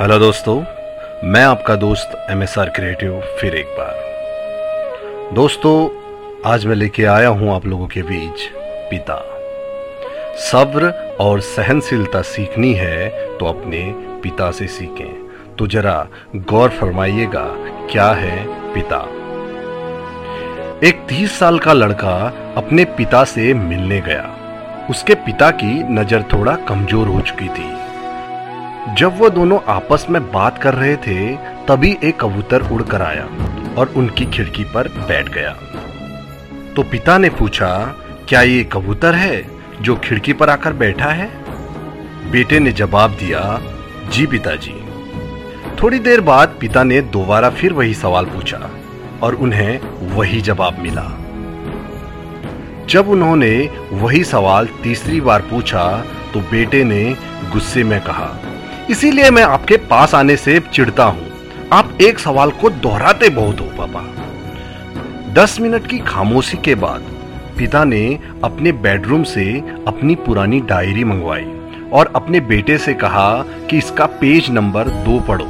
Hello दोस्तों, मैं आपका दोस्त एम एस आर क्रिएटिव फिर एक बार। दोस्तों, आज मैं लेके आया हूँ आप लोगों के बीच पिता। सब्र और सहनशीलता सीखनी है तो अपने पिता से सीखें। तो जरा गौर फरमाइएगा, क्या है पिता? एक तीस साल का लड़का अपने पिता से मिलने गया। उसके पिता की नज़र थोड़ा कमज़ोर हो चुकी थी। जब वो दोनों आपस में बात कर रहे थे, तभी एक कबूतर उड़कर आया और उनकी खिड़की पर बैठ गया। तो पिता ने पूछा, क्या ये कबूतर है जो खिड़की पर आकर बैठा है? बेटे ने जवाब दिया, जी पिताजी। थोड़ी देर बाद पिता ने दोबारा फिर वही सवाल पूछा और उन्हें वही जवाब मिला। जब उन्होंने वही सवाल तीसरी बार पूछा तो बेटे ने गुस्से में कहा इसीलिए मैं आपके पास आने से चिढ़ता हूँ। आप एक सवाल को दोहराते बहुत हो, पापा। दस मिनट की खामोशी के बाद पिता ने अपने बेडरूम से अपनी पुरानी डायरी मंगवाई और अपने बेटे से कहा कि इसका पेज नंबर दो पढ़ो।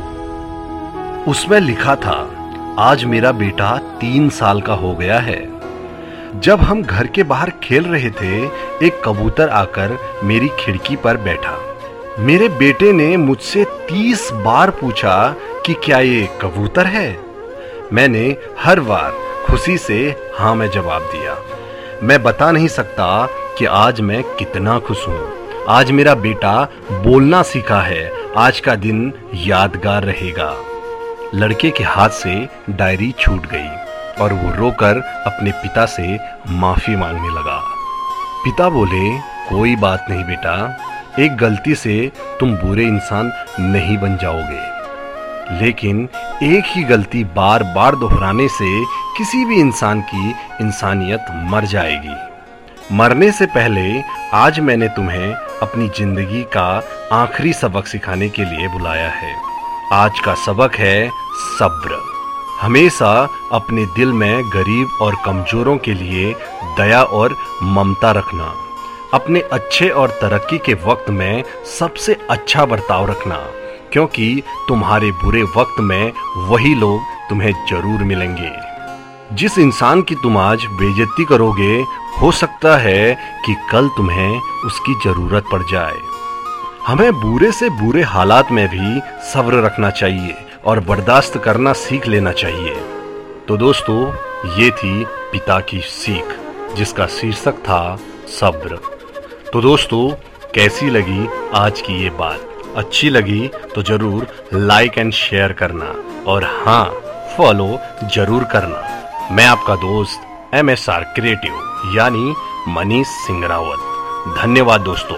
उसमें लिखा था, आज मेरा बेटा तीन साल का हो गया है। जब हम घर के बाहर खेल रहे थे, एक कबूतर आकर मेरी खिड़की पर बैठा। मेरे बेटे ने मुझसे तीस बार पूछा कि क्या ये कबूतर है? मैंने हर बार खुशी से हाँ में जवाब दिया। मैं बता नहीं सकता कि आज मैं कितना खुश हूँ। आज मेरा बेटा बोलना सीखा है। आज का दिन यादगार रहेगा। लड़के के हाथ से डायरी छूट गई और वो रोकर अपने पिता से माफ़ी मांगने लगा। पिता बोले, कोई बात नहीं बेटा एक गलती से तुम बुरे इंसान नहीं बन जाओगे। लेकिन एक ही गलती बार बार दोहराने से किसी भी इंसान की इंसानियत मर जाएगी। मरने से पहले आज मैंने तुम्हें अपनी ज़िंदगी का आखिरी सबक सिखाने के लिए बुलाया है। आज का सबक है सब्र। हमेशा अपने दिल में गरीब और कमजोरों के लिए दया और ममता रखना। अपने अच्छे और तरक्की के वक्त में सबसे अच्छा बर्ताव रखना, क्योंकि तुम्हारे बुरे वक्त में वही लोग तुम्हें ज़रूर मिलेंगे। जिस इंसान की तुम आज बेजती करोगे, हो सकता है कि कल तुम्हें उसकी ज़रूरत पड़ जाए। हमें बुरे से बुरे हालात में भी सब्र रखना चाहिए और बर्दाश्त करना सीख लेना चाहिए। तो दोस्तों, ये थी पिता की सीख, जिसका शीर्षक था सब्र। तो दोस्तों, कैसी लगी आज की ये बात? अच्छी लगी तो ज़रूर लाइक एंड शेयर करना और हाँ फॉलो ज़रूर करना। मैं आपका दोस्त एम एस आर क्रिएटिव यानी मनीष सिंह रावत धन्यवाद दोस्तों।